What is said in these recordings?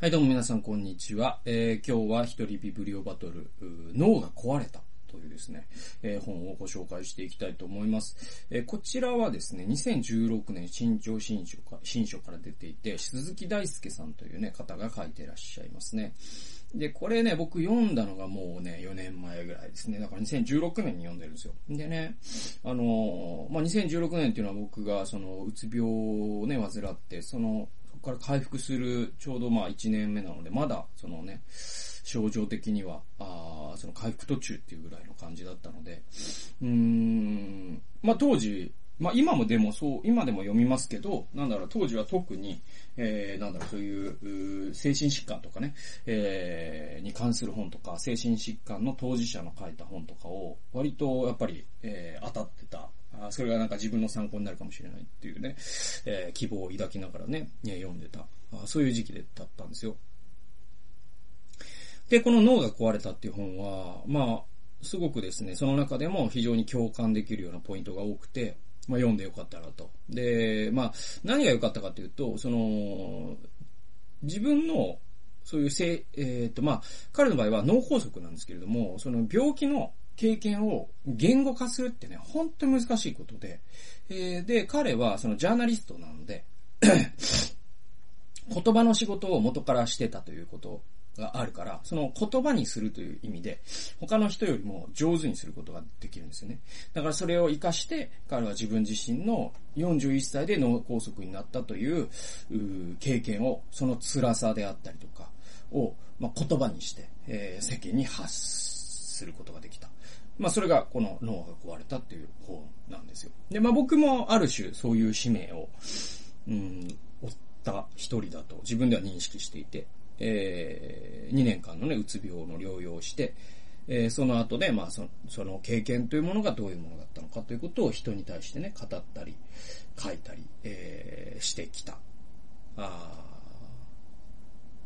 はい、どうも皆さんこんにちは。えー、今日は一人ビブリオバトル、脳が壊れたというですね、えー、本をご紹介していきたいと思います。えー、こちらはですね、2016年新潮新書か新書から出ていて、鈴木大輔さんというね、方が書いていらっしゃいますね。で、これね、僕読んだのがもうね、4年前ぐらいですね。だから2016年に読んでるんですよ。でね、あのまあ、2016年っていうのは僕がその、うつ病をね、患って、その、から回復するちょうどまあ1年目なので、まだそのね、症状的には、あその回復途中っていうぐらいの感じだったので、うーん、まあ当時、まあ今もでもそう、今でも読みますけど、なんだろう、当時は特に、えー、なんだろう、そういう、精神疾患とかね、えー、に関する本とか、精神疾患の当事者の書いた本とかを、割とやっぱり、えー、当たってあそれがなんか自分の参考になるかもしれないっていうね、えー、希望を抱きながらね、読んでた。そういう時期でだったんですよ。で、この脳が壊れたっていう本は、まあ、すごくですね、その中でも非常に共感できるようなポイントが多くて、まあ読んでよかったなと。で、まあ、何が良かったかというと、その、自分の、そういうせ、えっ、と、まあ、彼の場合は脳梗塞なんですけれども、その病気の経験を言語化するってね、本当に難しいことで、えー、で、彼はそのジャーナリストなので 言葉の仕事を元からしてたということがあるから、その言葉にするという意味で、他の人よりも上手にすることができるんですよね。だからそれを活かして、彼は自分自身の41歳で脳梗塞になったという経験を、その辛さであったりとかを、まあ、言葉にして、えー、世間に発することができた。まあそれがこの脳が壊れたっていう本なんですよ。で、まあ僕もある種そういう使命を、うん、負った一人だと自分では認識していて、えー、2年間のね、うつ病の療養をして、えー、その後で、まあその、その経験というものがどういうものだったのかということを人に対してね、語ったり、書いたり、えー、してきた。あ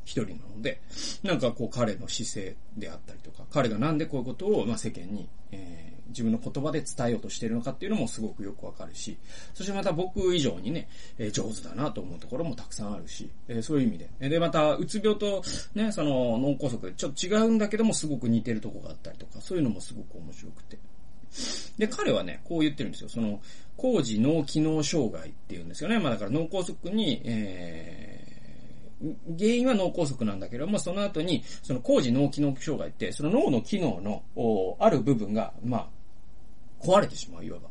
一人なので、なんかこう彼の姿勢であったりとか、彼がなんでこういうことを、まあ、世間に、えー、自分の言葉で伝えようとしているのかっていうのもすごくよくわかるし、そしてまた僕以上にね、えー、上手だなと思うところもたくさんあるし、えー、そういう意味で。で、また、うつ病とね、その脳梗塞ちょっと違うんだけどもすごく似てるとこがあったりとか、そういうのもすごく面白くて。で、彼はね、こう言ってるんですよ。その、工事脳機能障害っていうんですよね。まあだから脳梗塞に、えー、原因は脳梗塞なんだけども、その後に、その工事脳機能障害って、その脳の機能の、ある部分が、まあ、壊れてしまう、いわば。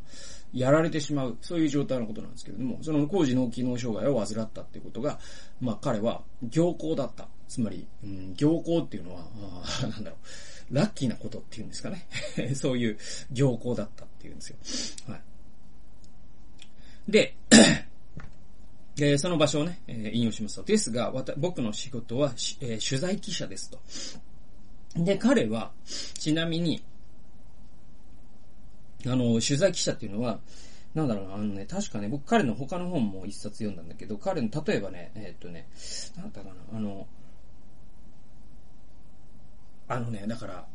やられてしまう、そういう状態のことなんですけれども、その工事脳機能障害を患ったっていうことが、まあ彼は行幸だった。つまり、うん、行幸っていうのは、なんだろう、ラッキーなことっていうんですかね。そういう行幸だったっていうんですよ。はい。で、えー、その場所をね、えー、引用しますと。ですが、僕の仕事は、えー、取材記者ですと。で、彼は、ちなみに、あの、取材記者っていうのは、なんだろうな、あのね、確かね、僕彼の他の本も一冊読んだんだけど、彼の、例えばね、えー、っとね、なんだかな、あの、あのね、だから、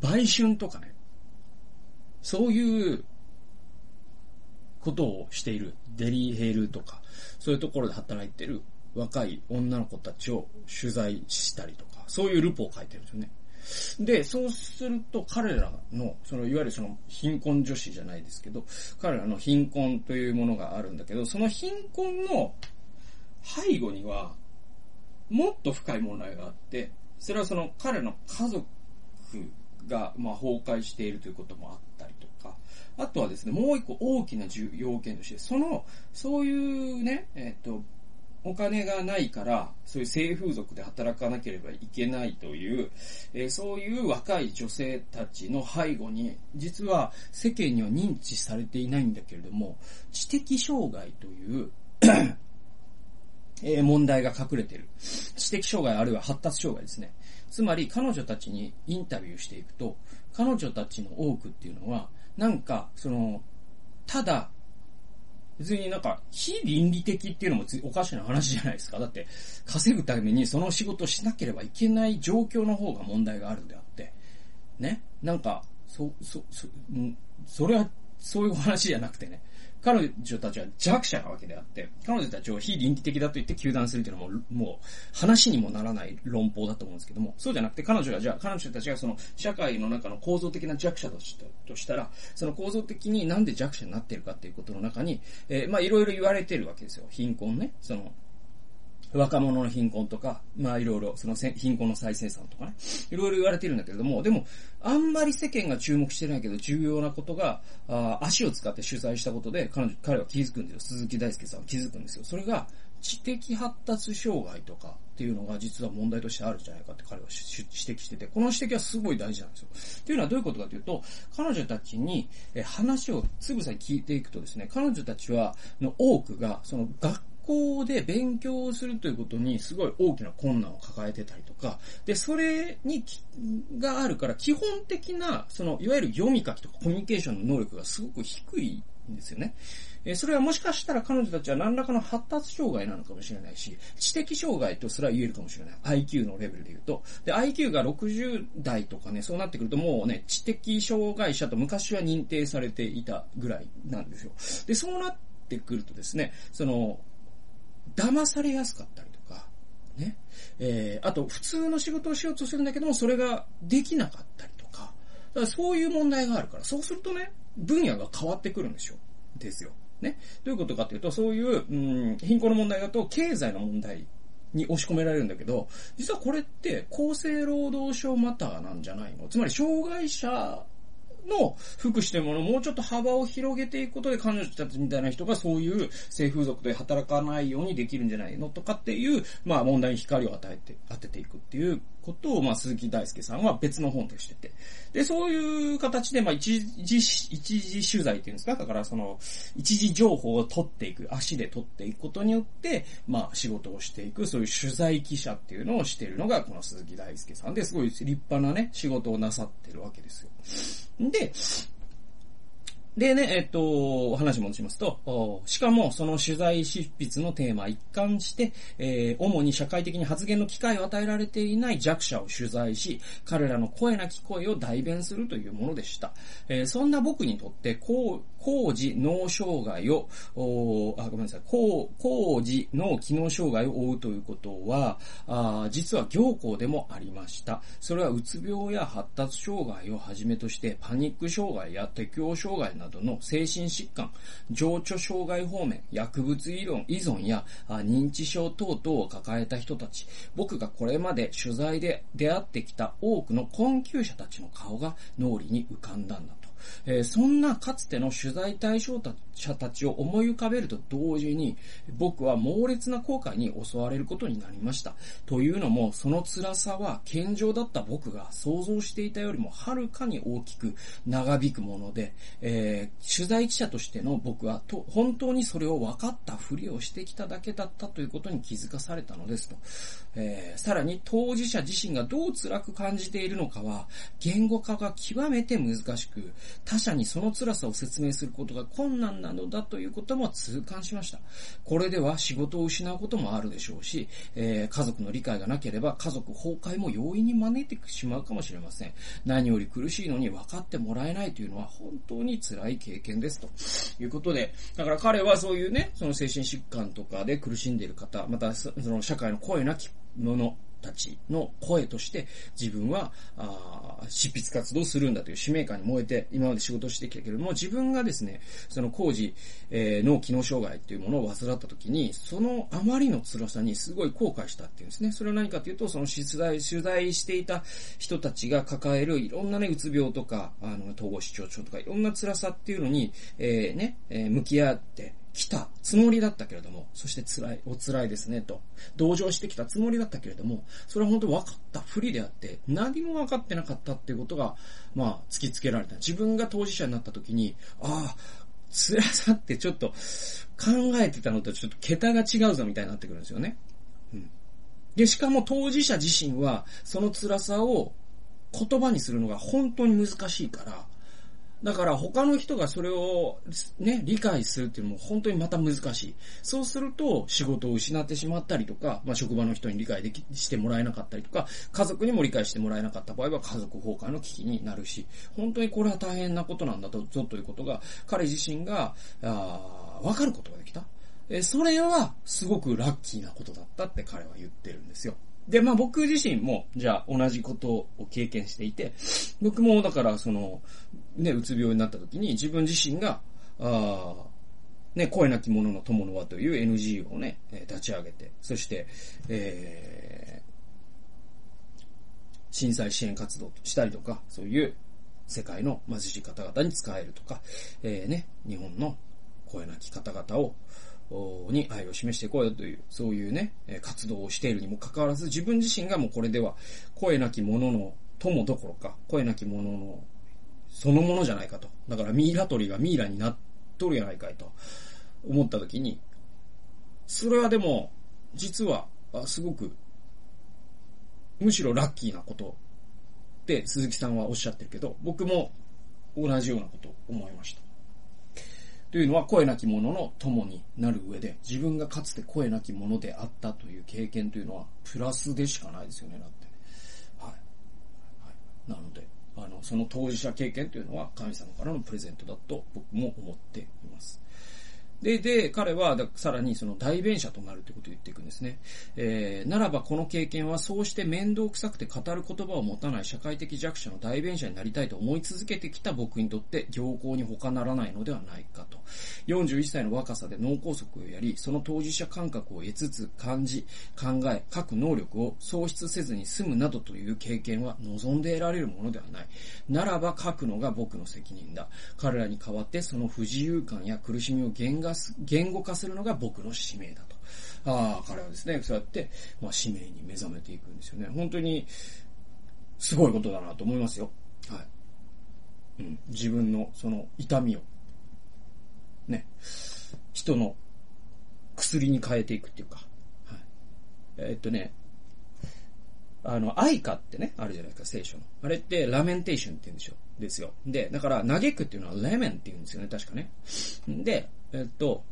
売春とかね、そういうことをしているデリヘルとか、そういうところで働いている若い女の子たちを取材したりとか、そういうルポを書いてるんですよね。で、そうすると彼らの、そのいわゆるその貧困女子じゃないですけど、彼らの貧困というものがあるんだけど、その貧困の背後には、もっと深い問題があって、それはその彼の家族がまあ崩壊しているということもあったりとか、あとはですね、もう一個大きな要件として、その、そういうね、えっ、と、お金がないから、そういう性風俗で働かなければいけないという、えー、そういう若い女性たちの背後に、実は世間には認知されていないんだけれども、知的障害というえ、問題が隠れてる。知的障害あるいは発達障害ですね。つまり彼女たちにインタビューしていくと、彼女たちの多くっていうのは、なんか、その、ただ、別になんか、非倫理的っていうのもおかしな話じゃないですか。だって、稼ぐためにその仕事をしなければいけない状況の方が問題があるんであって、ね？なんか、そ、そ、そ、それは、そういう話じゃなくてね。彼女たちは弱者なわけであって、彼女たちを非倫理的だと言って糾弾するというのはもう、もう、話にもならない論法だと思うんですけども、そうじゃなくて彼女が、じゃあ、彼女たちがその、社会の中の構造的な弱者としたとしたら、その構造的になんで弱者になってるかっていうことの中に、えー、まあ、いろいろ言われてるわけですよ。貧困ね。その、若者の貧困とか、まあいろいろ、その貧困の再生産とかね、いろいろ言われてるんだけれども、でも、あんまり世間が注目してないけど、重要なことが、あ足を使って取材したことで、彼女、彼は気づくんですよ。鈴木大輔さんは気づくんですよ。それが、知的発達障害とかっていうのが実は問題としてあるんじゃないかって彼は指摘してて、この指摘はすごい大事なんですよ。っていうのはどういうことかというと、彼女たちに話をつぶさに聞いていくとですね、彼女たちは、の多くが、その学校で勉強をするということにすごい大きな困難を抱えてたりとか、で、それに、があるから基本的な、その、いわゆる読み書きとかコミュニケーションの能力がすごく低いんですよね。えそれはもしかしたら彼女たちは何らかの発達障害なのかもしれないし、知的障害とすら言えるかもしれない。IQ のレベルで言うと。で、IQ が60代とかね、そうなってくるともうね、知的障害者と昔は認定されていたぐらいなんですよ。で、そうなってくるとですね、その、騙されやすかったりとか、ね。えー、あと、普通の仕事をしようとするんだけども、それができなかったりとか、だからそういう問題があるから、そうするとね、分野が変わってくるんですよ。ですよ。ね。どういうことかというと、そういう、うん、貧困の問題だと、経済の問題に押し込められるんだけど、実はこれって厚生労働省マターなんじゃないの？つまり、障害者の福祉というものをもうちょっと幅を広げていくことで彼女たちみたいな人がそういう性風俗で働かないようにできるんじゃないのとかっていう、まあ問題に光を与えて、当てていくっていうことを、まあ鈴木大輔さんは別の本でしてて。で、そういう形で、まあ一時、一時取材っていうんですか？だからその、一時情報を取っていく、足で取っていくことによって、まあ仕事をしていく、そういう取材記者っていうのをしているのがこの鈴木大輔さんですごい立派なね、仕事をなさってるわけですよ。で、でね、えっと、話戻しますと、しかもその取材執筆のテーマ一貫して、えー、主に社会的に発言の機会を与えられていない弱者を取材し、彼らの声なき声を代弁するというものでした。えー、そんな僕にとって、こ工事脳障害を、あ、ごめんなさい、工事脳機能障害を負うということは、あ実は行幸でもありました。それはうつ病や発達障害をはじめとして、パニック障害や適応障害などの精神疾患、情緒障害方面、薬物依存依存や認知症等々を抱えた人たち、僕がこれまで取材で出会ってきた多くの困窮者たちの顔が脳裏に浮かんだんだ。えー、そんなかつての取材対象者たちを思い浮かべると同時に、僕は猛烈な後悔に襲われることになりました。というのも、その辛さは健常だった僕が想像していたよりもはるかに大きく長引くもので、えー、取材記者としての僕はと本当にそれを分かったふりをしてきただけだったということに気づかされたのですと。えー、さらに当事者自身がどう辛く感じているのかは、言語化が極めて難しく、他者にその辛さを説明することが困難なのだということも痛感しました。これでは仕事を失うこともあるでしょうし、えー、家族の理解がなければ家族崩壊も容易に招いてしまうかもしれません。何より苦しいのに分かってもらえないというのは本当に辛い経験ですということで、だから彼はそういうね、その精神疾患とかで苦しんでいる方、またその社会の声なきものたちの声として自分は、あ執筆活動するんだという使命感に燃えて今まで仕事してきたけれども、自分がですね、その工事、えー、脳機能障害っていうものを患った時に、そのあまりの辛さにすごい後悔したっていうんですね。それは何かというと、その取材、取材していた人たちが抱えるいろんなね、うつ病とか、あの、統合失調症とか、いろんな辛さっていうのに、えー、ね、えー、向き合って、来たつもりだったけれども、そして辛い、お辛いですね、と。同情してきたつもりだったけれども、それは本当分かったふりであって、何も分かってなかったっていうことが、まあ、突きつけられた。自分が当事者になった時に、ああ、辛さってちょっと考えてたのとちょっと桁が違うぞみたいになってくるんですよね。うん。で、しかも当事者自身は、その辛さを言葉にするのが本当に難しいから、だから他の人がそれをね、理解するっていうのも本当にまた難しい。そうすると仕事を失ってしまったりとか、まあ職場の人に理解でき、してもらえなかったりとか、家族にも理解してもらえなかった場合は家族崩壊の危機になるし、本当にこれは大変なことなんだと、ぞということが、彼自身が、あわかることができた。え、それはすごくラッキーなことだったって彼は言ってるんですよ。で、まあ僕自身も、じゃあ同じことを経験していて、僕もだからその、ね、うつ病になった時に自分自身が、ああね、声なき者の友の輪という NGO をね、立ち上げて、そして、えー、震災支援活動したりとか、そういう世界の貧しい方々に使えるとか、えー、ね、日本の声なき方々を、に愛を示していこうよという、そういうね、活動をしているにもかかわらず、自分自身がもうこれでは、声なき者の友どころか、声なき者のそのものじゃないかと。だからミイラ取りがミイラになっとるやないかいと思った時に、それはでも、実は、すごく、むしろラッキーなことって鈴木さんはおっしゃってるけど、僕も同じようなこと思いました。というのは声なき者の友になる上で、自分がかつて声なき者であったという経験というのは、プラスでしかないですよね、だって。はい。はい、なので、あの、その当事者経験というのは神様からのプレゼントだと僕も思っています。で、で、彼は、さらにその代弁者となるということを言っていくんですね。えー、ならばこの経験はそうして面倒くさくて語る言葉を持たない社会的弱者の代弁者になりたいと思い続けてきた僕にとって行幸に他ならないのではないかと。41歳の若さで脳梗塞をやり、その当事者感覚を得つつ感じ、考え、書く能力を喪失せずに済むなどという経験は望んで得られるものではない。ならば書くのが僕の責任だ。彼らに代わってその不自由感や苦しみを言語言語化するのが僕の使命だと。ああ、彼はですね、そうやって、まあ、使命に目覚めていくんですよね。本当に、すごいことだなと思いますよ。はい。うん。自分の、その、痛みを、ね、人の薬に変えていくっていうか、はい。えー、っとね、あの、愛歌ってね、あるじゃないですか、聖書の。あれって、ラメンテーションって言うんでしょ。ですよ。で、だから、嘆くっていうのは、レメンって言うんですよね、確かね。で、えっと、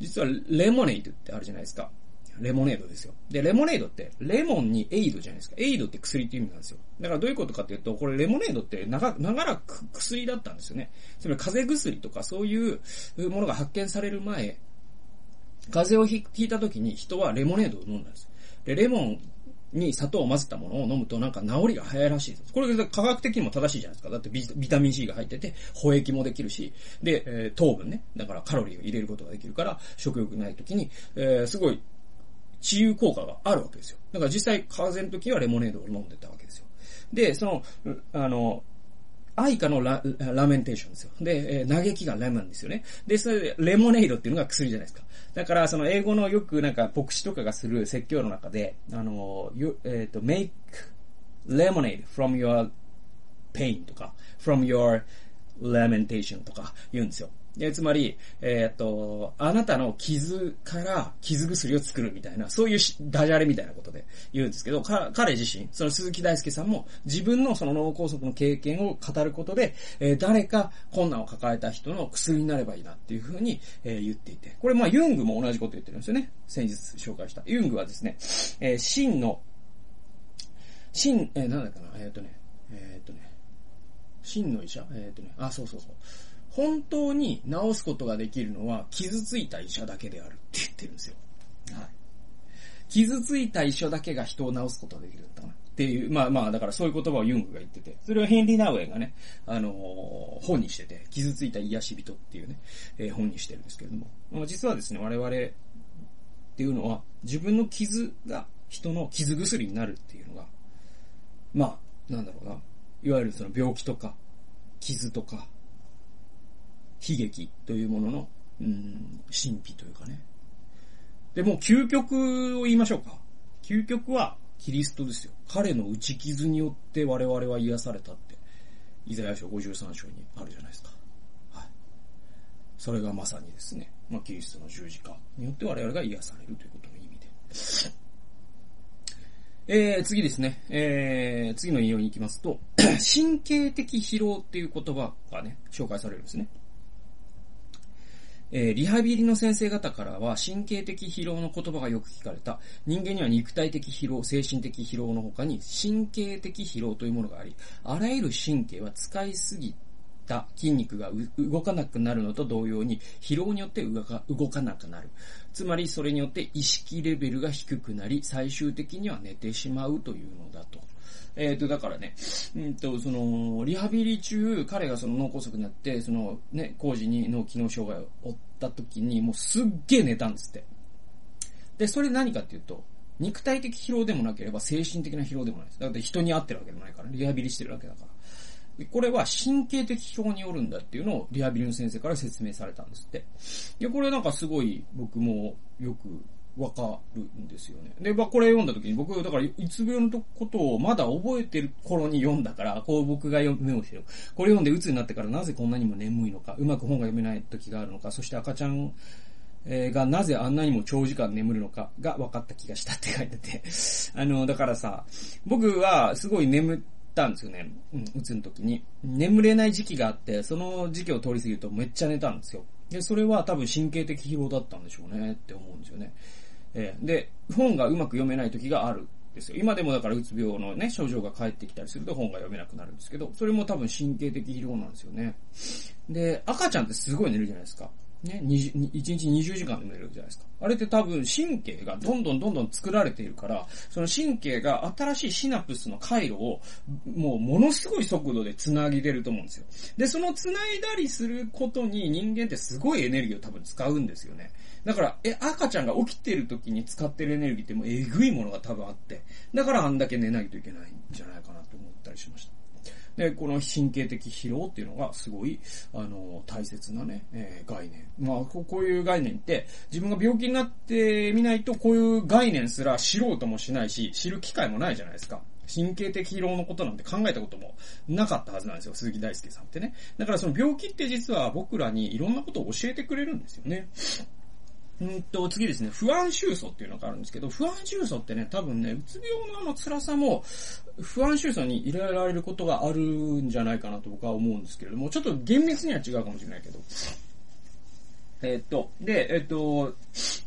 実はレモネードってあるじゃないですか。レモネードですよ。で、レモネードって、レモンにエイドじゃないですか。エイドって薬って意味なんですよ。だからどういうことかっていうと、これレモネードって長長らく薬だったんですよね。つまり風邪薬とかそういうものが発見される前、風邪をひいた時に人はレモネードを飲んだんです。で、レモンに砂糖を混ぜたものを飲むとなんか治りが早いらしいです。これ科学的にも正しいじゃないですか。だってビタミン C が入ってて、保液もできるし、で、えー、糖分ね。だからカロリーを入れることができるから、食欲ない時に、えー、すごい治癒効果があるわけですよ。だから実際、風邪の時はレモネードを飲んでたわけですよ。で、その、あの、愛花のララメンテーションですよ。で、えー、嘆きがレモンですよね。で、それで、レモネードっていうのが薬じゃないですか。だから、その英語のよくなんか、牧師とかがする説教の中で、あの、えっ、ー、と、make lemonade from your pain とか、from your lamentation とか言うんですよ。で、つまり、えっ、と、あなたの傷から傷薬を作るみたいな、そういうダジャレみたいなこと言うんですけど、彼自身、その鈴木大輔さんも自分のその脳梗塞の経験を語ることで、えー、誰か困難を抱えた人の薬になればいいなっていうふうに、えー、言っていて、これまあユングも同じこと言ってるんですよね。先日紹介した。ユングはですね、えー、真の、真、えー、なんだっけな、えっ、とね、えっ、とね、真の医者？えっ、とね、あ、そうそうそう。本当に治すことができるのは傷ついた医者だけであるって言ってるんですよ。はい。傷ついた医者だけが人を治すことができるんだな。っていう、まあまあ、だからそういう言葉をユングが言ってて、それをヘンリー・ナウェイがね、あのー、本にしてて、傷ついた癒し人っていうね、えー、本にしてるんですけれども、まあ、実はですね、我々っていうのは、自分の傷が人の傷薬になるっていうのが、まあ、なんだろうな、いわゆるその病気とか、傷とか、悲劇というものの、うん、神秘というかね。で、もう究極を言いましょうか。究極はキリストですよ。彼の打ち傷によって我々は癒されたって、イザヤ書53章にあるじゃないですか。はい。それがまさにですね、まあ、キリストの十字架によって我々が癒されるということの意味で。えー、次ですね。えー、次の引用に行きますと、神経的疲労っていう言葉がね、紹介されるんですね。えー、リハビリの先生方からは神経的疲労の言葉がよく聞かれた。人間には肉体的疲労、精神的疲労の他に神経的疲労というものがあり、あらゆる神経は使いすぎた筋肉が動かなくなるのと同様に疲労によって動かなくなる。つまりそれによって意識レベルが低くなり、最終的には寝てしまうというのだと。えっ、ー、と、だからね、うんと、その、リハビリ中、彼がその脳梗塞になって、その、ね、工事に脳機能障害を負った時に、もうすっげえ寝たんですって。で、それ何かっていうと、肉体的疲労でもなければ精神的な疲労でもないです。だって人に会ってるわけでもないから、リハビリしてるわけだから。これは神経的疲労によるんだっていうのをリハビリの先生から説明されたんですって。で、これなんかすごい僕もよくわかるんですよね。で、まあ、これ読んだ時に僕、だから、いつ病のことをまだ覚えてる頃に読んだから、こう僕が読めをしてる。これ読んで鬱になってからなぜこんなにも眠いのか、うまく本が読めない時があるのか、そして赤ちゃんがなぜあんなにも長時間眠るのかが分かった気がしたって書いてて。あの、だからさ、僕はすごい眠ったんですよね。うん、うつの時に。眠れない時期があって、その時期を通り過ぎるとめっちゃ寝たんですよ。で、それは多分神経的疲労だったんでしょうねって思うんですよね。えー、で、本がうまく読めない時があるんですよ。今でもだからうつ病のね、症状が返ってきたりすると本が読めなくなるんですけど、それも多分神経的疲労なんですよね。で、赤ちゃんってすごい寝るじゃないですか。ね、1日20時間で寝るじゃないですか。あれって多分神経がどんどんどんどん作られているから、その神経が新しいシナプスの回路をもうものすごい速度で繋ぎれると思うんですよ。で、その繋いだりすることに人間ってすごいエネルギーを多分使うんですよね。だから、え、赤ちゃんが起きてる時に使ってるエネルギーってもうえぐいものが多分あって、だからあんだけ寝ないといけないんじゃないかなと思ったりしました。で、この神経的疲労っていうのがすごい、あの、大切なね、えー、概念。まあこ、こういう概念って、自分が病気になってみないと、こういう概念すら知ろうともしないし、知る機会もないじゃないですか。神経的疲労のことなんて考えたこともなかったはずなんですよ、鈴木大輔さんってね。だからその病気って実は僕らにいろんなことを教えてくれるんですよね。うんと、次ですね、不安収素っていうのがあるんですけど、不安収素ってね、多分ね、うつ病のあの辛さも、不安収素に入れられることがあるんじゃないかなと僕は思うんですけれども、ちょっと厳密には違うかもしれないけど。え、っと、で、え、っと、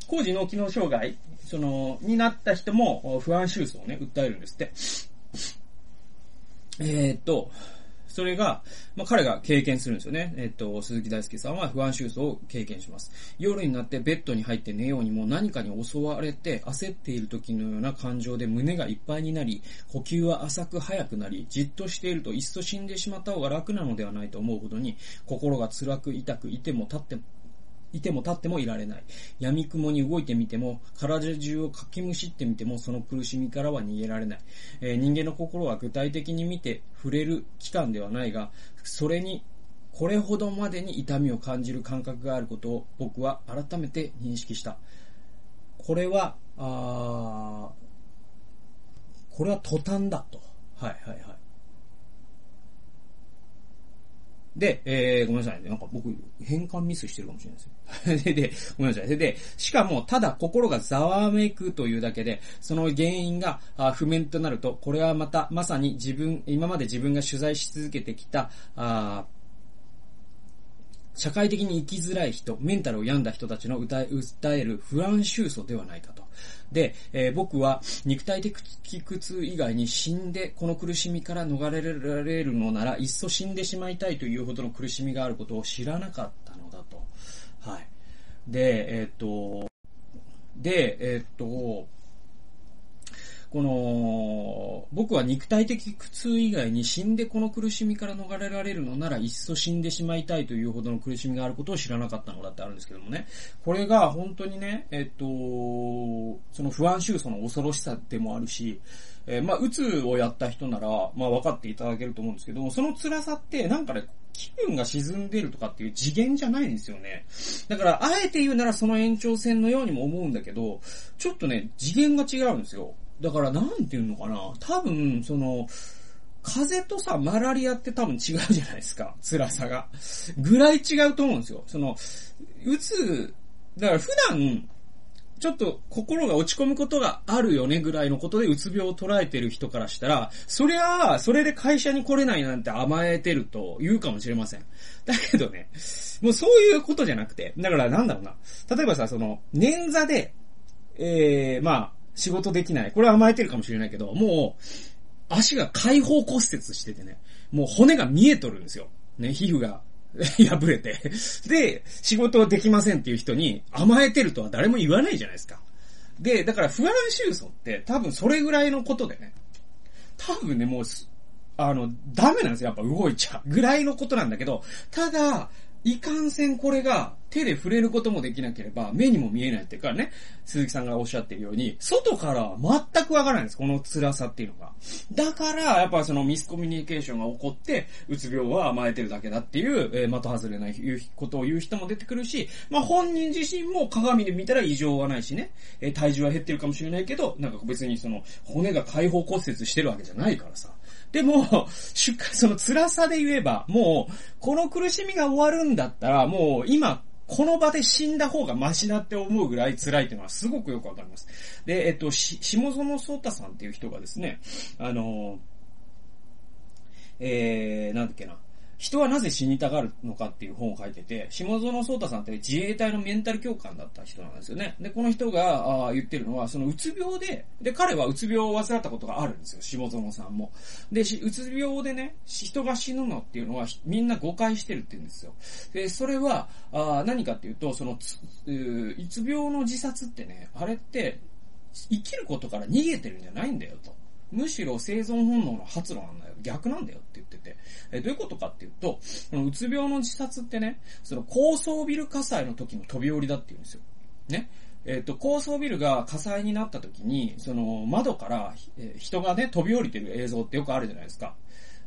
工事脳機能障害、その、になった人も不安収素をね、訴えるんですって。え、っと、それが、まあ、彼が経験するんですよね。えっと、鈴木大輔さんは不安収束を経験します。夜になってベッドに入って寝ようにも何かに襲われて焦っている時のような感情で胸がいっぱいになり、呼吸は浅く早くなり、じっとしているといっそ死んでしまった方が楽なのではないと思うほどに、心が辛く痛くいても立っていても立ってもいられない。闇雲に動いてみても、体中をかきむしってみても、その苦しみからは逃げられない。えー、人間の心は具体的に見て触れる期間ではないが、それに、これほどまでに痛みを感じる感覚があることを僕は改めて認識した。これは、あこれは途端だと。はいはいはい。で、えー、ごめんなさいね。なんか僕、変換ミスしてるかもしれないですよ。で、ごめんなさい。で、しかも、ただ心がざわめくというだけで、その原因があ不明となると、これはまた、まさに自分、今まで自分が取材し続けてきた、あ社会的に生きづらい人、メンタルを病んだ人たちの歌訴える不安収束ではないかと。で、えー、僕は肉体的苦痛以外に死んでこの苦しみから逃れられるのなら、いっそ死んでしまいたいというほどの苦しみがあることを知らなかったのだと。はい。で、えー、っと、で、えー、っと、この、僕は肉体的苦痛以外に死んでこの苦しみから逃れられるのなら、いっそ死んでしまいたいというほどの苦しみがあることを知らなかったのだってあるんですけどもね。これが本当にね、えっと、その不安収束の恐ろしさでもあるし、えー、まあ、うつをやった人なら、まあ、分かっていただけると思うんですけども、その辛さって、なんかね、気分が沈んでるとかっていう次元じゃないんですよね。だから、あえて言うならその延長線のようにも思うんだけど、ちょっとね、次元が違うんですよ。だからなんていうのかな多分、その、風邪とさ、マラリアって多分違うじゃないですか。辛さが。ぐらい違うと思うんですよ。その、うつ、だから普段、ちょっと心が落ち込むことがあるよねぐらいのことでうつ病を捉えてる人からしたら、そりゃあ、それで会社に来れないなんて甘えてると言うかもしれません。だけどね、もうそういうことじゃなくて、だからなんだろうな。例えばさ、その、捻挫で、えー、まあ、仕事できない。これは甘えてるかもしれないけど、もう、足が開放骨折しててね、もう骨が見えとるんですよ。ね、皮膚が 破れて。で、仕事できませんっていう人に甘えてるとは誰も言わないじゃないですか。で、だから不安収束って多分それぐらいのことでね、多分ね、もう、あの、ダメなんですよ。やっぱ動いちゃう。ぐらいのことなんだけど、ただ、いかんせんこれが手で触れることもできなければ目にも見えないっていうかね、鈴木さんがおっしゃってるように、外からは全くわからないんです、この辛さっていうのが。だから、やっぱそのミスコミュニケーションが起こって、うつ病は甘えてるだけだっていう、えー、的外れないことを言う人も出てくるし、まあ本人自身も鏡で見たら異常はないしね、えー、体重は減ってるかもしれないけど、なんか別にその骨が解放骨折してるわけじゃないからさ。でも、出荷、その辛さで言えば、もう、この苦しみが終わるんだったら、もう今、この場で死んだ方がマシだって思うぐらい辛いっていうのはすごくよくわかります。で、えっと、し、下園聡太さんっていう人がですね、あの、えー、なんだっけな、人はなぜ死にたがるのかっていう本を書いてて、下園聡太さんって自衛隊のメンタル教官だった人なんですよね。で、この人が言ってるのは、そのうつ病で、で、彼はうつ病を患ったことがあるんですよ、下園さんも。で、うつ病でね、人が死ぬのっていうのはみんな誤解してるって言うんですよ。で、それは、あ何かっていうと、そのう、うつ病の自殺ってね、あれって、生きることから逃げてるんじゃないんだよと。むしろ生存本能の発露なんだよ。逆なんだよって言ってて。えどういうことかっていうと、このうつ病の自殺ってね、その高層ビル火災の時の飛び降りだって言うんですよ。ね。えっ、と、高層ビルが火災になった時に、その窓から、え、人がね、飛び降りてる映像ってよくあるじゃないですか。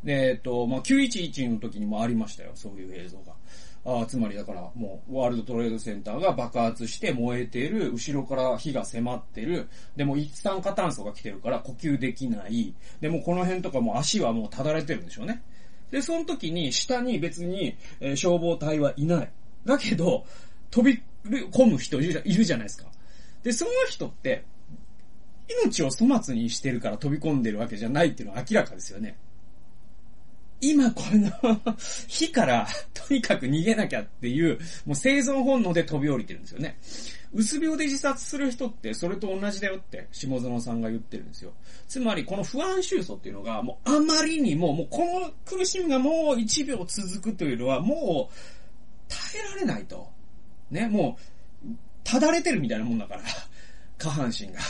で、えっ、と、まあ、911の時にもありましたよ、そういう映像が。あつまりだからもうワールドトレードセンターが爆発して燃えてる、後ろから火が迫ってる、でも一酸化炭素が来てるから呼吸できない、でもこの辺とかも足はもうただれてるんでしょうね。で、その時に下に別に、えー、消防隊はいない。だけど、飛び込む人いるじゃないですか。で、その人って、命を粗末にしてるから飛び込んでるわけじゃないっていうのは明らかですよね。今この火から とにかく逃げなきゃっていう、もう生存本能で飛び降りてるんですよね。うつ病で自殺する人ってそれと同じだよって下園さんが言ってるんですよ。つまりこの不安収素っていうのがもうあまりにも、もうこの苦しみがもう1秒続くというのはもう耐えられないと。ね、もう、ただれてるみたいなもんだから、下半身が。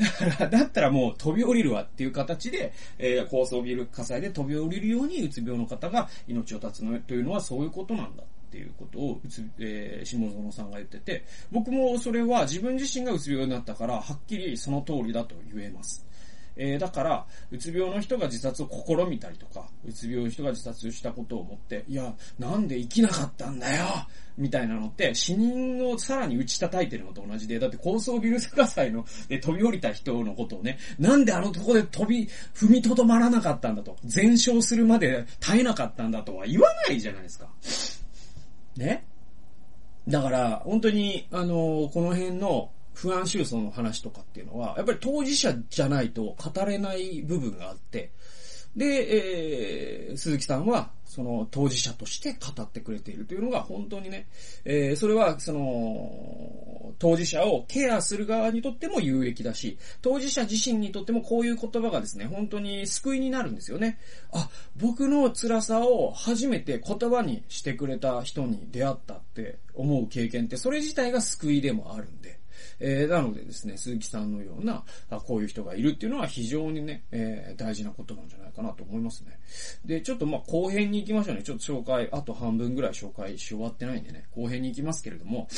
だから、だったらもう飛び降りるわっていう形で、えー、高層ビル火災で飛び降りるように、うつ病の方が命を絶つのというのはそういうことなんだっていうことを、うつ、えー、下園さんが言ってて、僕もそれは自分自身がうつ病になったから、はっきりその通りだと言えます。えー、だから、うつ病の人が自殺を試みたりとか、うつ病の人が自殺したことを思って、いや、なんで生きなかったんだよみたいなのって、死人をさらに打ち叩いてるのと同じで、だって高層ビル火災ので飛び降りた人のことをね、なんであのとこで飛び、踏みとどまらなかったんだと、全焼するまで耐えなかったんだとは言わないじゃないですか。ね？だから、本当に、あのー、この辺の、不安収束の話とかっていうのは、やっぱり当事者じゃないと語れない部分があって、で、えー、鈴木さんは、その当事者として語ってくれているというのが本当にね、えー、それは、その、当事者をケアする側にとっても有益だし、当事者自身にとってもこういう言葉がですね、本当に救いになるんですよね。あ、僕の辛さを初めて言葉にしてくれた人に出会ったって思う経験って、それ自体が救いでもあるんで。えー、なのでですね、鈴木さんのような、こういう人がいるっていうのは非常にね、えー、大事なことなんじゃないかなと思いますね。で、ちょっとまあ後編に行きましょうね。ちょっと紹介、あと半分ぐらい紹介し終わってないんでね、後編に行きますけれども、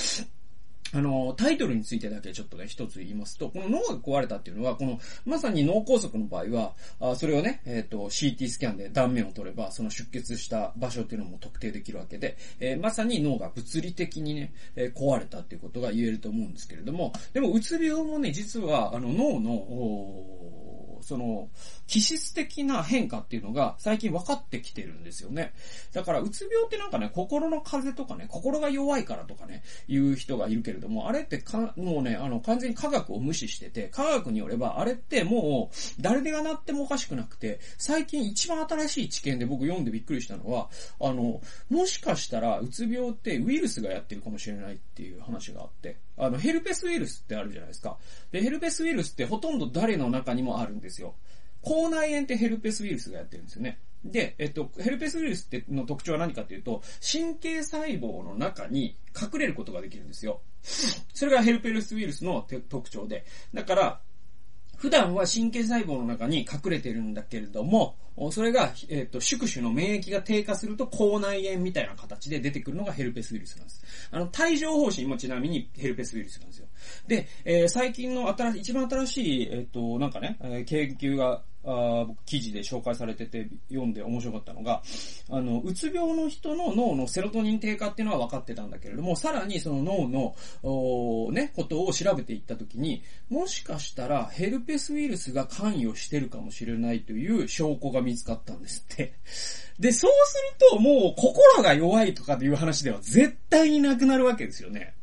あの、タイトルについてだけちょっとね、一つ言いますと、この脳が壊れたっていうのは、この、まさに脳梗塞の場合は、あそれをね、えっ、ー、と、CT スキャンで断面を取れば、その出血した場所っていうのも特定できるわけで、えー、まさに脳が物理的にね、えー、壊れたっていうことが言えると思うんですけれども、でも、うつ病もね、実は、あの、脳の、その、気質的な変化っていうのが最近分かってきてるんですよね。だから、うつ病ってなんかね、心の風邪とかね、心が弱いからとかね、いう人がいるけれども、あれってか、もうね、あの、完全に科学を無視してて、科学によれば、あれってもう、誰でがなってもおかしくなくて、最近一番新しい知見で僕読んでびっくりしたのは、あの、もしかしたら、うつ病ってウイルスがやってるかもしれないっていう話があって、あの、ヘルペスウイルスってあるじゃないですか。で、ヘルペスウイルスってほとんど誰の中にもあるんですよ。口内炎ってヘルペスウイルスがやってるんですよね。で、えっと、ヘルペスウイルスっての特徴は何かっていうと、神経細胞の中に隠れることができるんですよ。それがヘルペスウイルスの特徴で。だから、普段は神経細胞の中に隠れてるんだけれども、それが、えっ、ー、と、宿主の免疫が低下すると、口内炎みたいな形で出てくるのがヘルペスウイルスなんです。あの、帯状疱疹もちなみにヘルペスウイルスなんですよ。で、えー、最近の新しい、一番新しい、えっ、ー、と、なんかね、えー、研究があ僕、記事で紹介されてて読んで面白かったのが、あの、うつ病の人の脳のセロトニン低下っていうのは分かってたんだけれども、さらにその脳の、おね、ことを調べていったときに、もしかしたらヘルペスウイルスが関与してるかもしれないという証拠が見つかったんですって。で、そうするともう心が弱いとかっていう話では絶対になくなるわけですよね。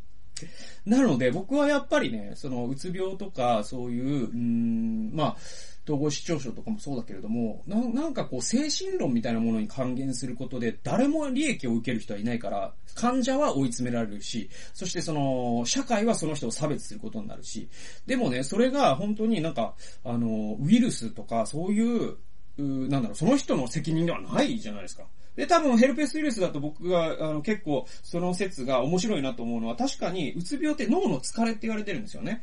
なので僕はやっぱりね、そのうつ病とかそういう、うん、まあ、統合失調症とかもそうだけれども、ななんかこう精神論みたいなものに還元することで誰も利益を受ける人はいないから、患者は追い詰められるし、そしてその、社会はその人を差別することになるし、でもね、それが本当になんか、あの、ウイルスとかそうい、うなんだろう、その人の責任ではないじゃないですか。で、多分ヘルペスウイルスだと僕が、あの、結構、その説が面白いなと思うのは、確かに、うつ病って脳の疲れって言われてるんですよね。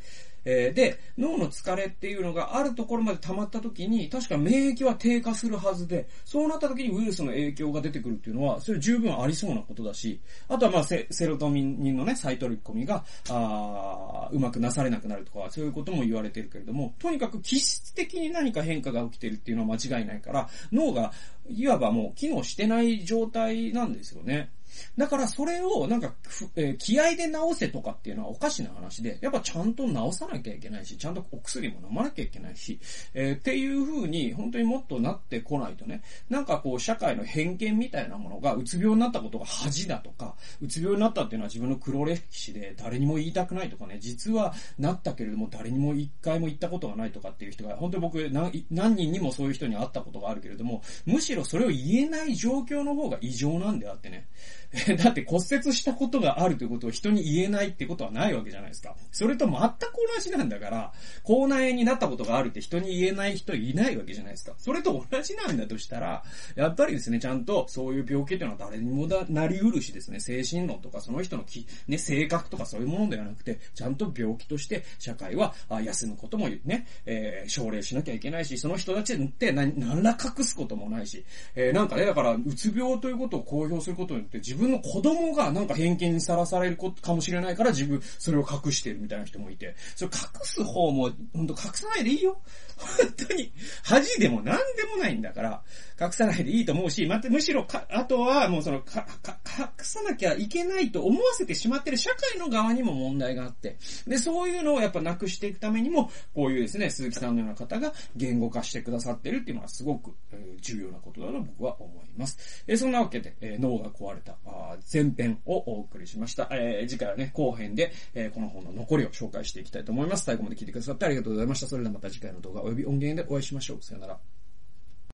えー、で、脳の疲れっていうのがあるところまで溜まった時に、確か免疫は低下するはずで、そうなった時にウイルスの影響が出てくるっていうのは、それ十分ありそうなことだし、あとはまあセロトニンのね、再取り込みが、あうまくなされなくなるとか、そういうことも言われてるけれども、とにかく気質的に何か変化が起きてるっていうのは間違いないから、脳が、いわばもう機能してない状態なんですよね。だからそれをなんか、えー、気合で治せとかっていうのはおかしな話で、やっぱちゃんと治さなきゃいけないし、ちゃんとお薬も飲まなきゃいけないし、えー、っていう風に本当にもっとなってこないとね、なんかこう社会の偏見みたいなものがうつ病になったことが恥だとか、うつ病になったっていうのは自分の黒歴史で誰にも言いたくないとかね、実はなったけれども誰にも一回も言ったことがないとかっていう人が、本当に僕何人にもそういう人に会ったことがあるけれども、むしろそれを言えない状況の方が異常なんであってね、だって骨折したことがあるということを人に言えないってことはないわけじゃないですか。それと全く同じなんだから、口内炎になったことがあるって人に言えない人いないわけじゃないですか。それと同じなんだとしたら、やっぱりですね、ちゃんとそういう病気っていうのは誰にもなりうるしですね、精神論とかその人のき、ね、性格とかそういうものではなくて、ちゃんと病気として社会は休むこともね、えー、奨励しなきゃいけないし、その人たちって何ら隠すこともないし、えー、なんかね、だから、うつ病ということを公表することによって自分の子供がなんか偏見にさらされることかもしれないから自分、それを隠してるみたいな人もいて、それ隠す方も、ほんと隠さないでいいよ。本当に、恥でも何でもないんだから、隠さないでいいと思うし、またむしろか、あとはもうその、か、か、隠さなきゃいけないと思わせてしまってる社会の側にも問題があって、で、そういうのをやっぱなくしていくためにも、こういうですね、鈴木さんのような方が言語化してくださってるっていうのはすごく、えー、重要なことだと僕は思います。えー、そんなわけで、えー、脳が壊れた前編をお送りしました。えー、次回はね、後編で、えー、この本の残りを紹介していきたいと思います。最後まで聞いてくださってありがとうございました。それではまた次回の動画及び音源でお会いしましょう。さよなら。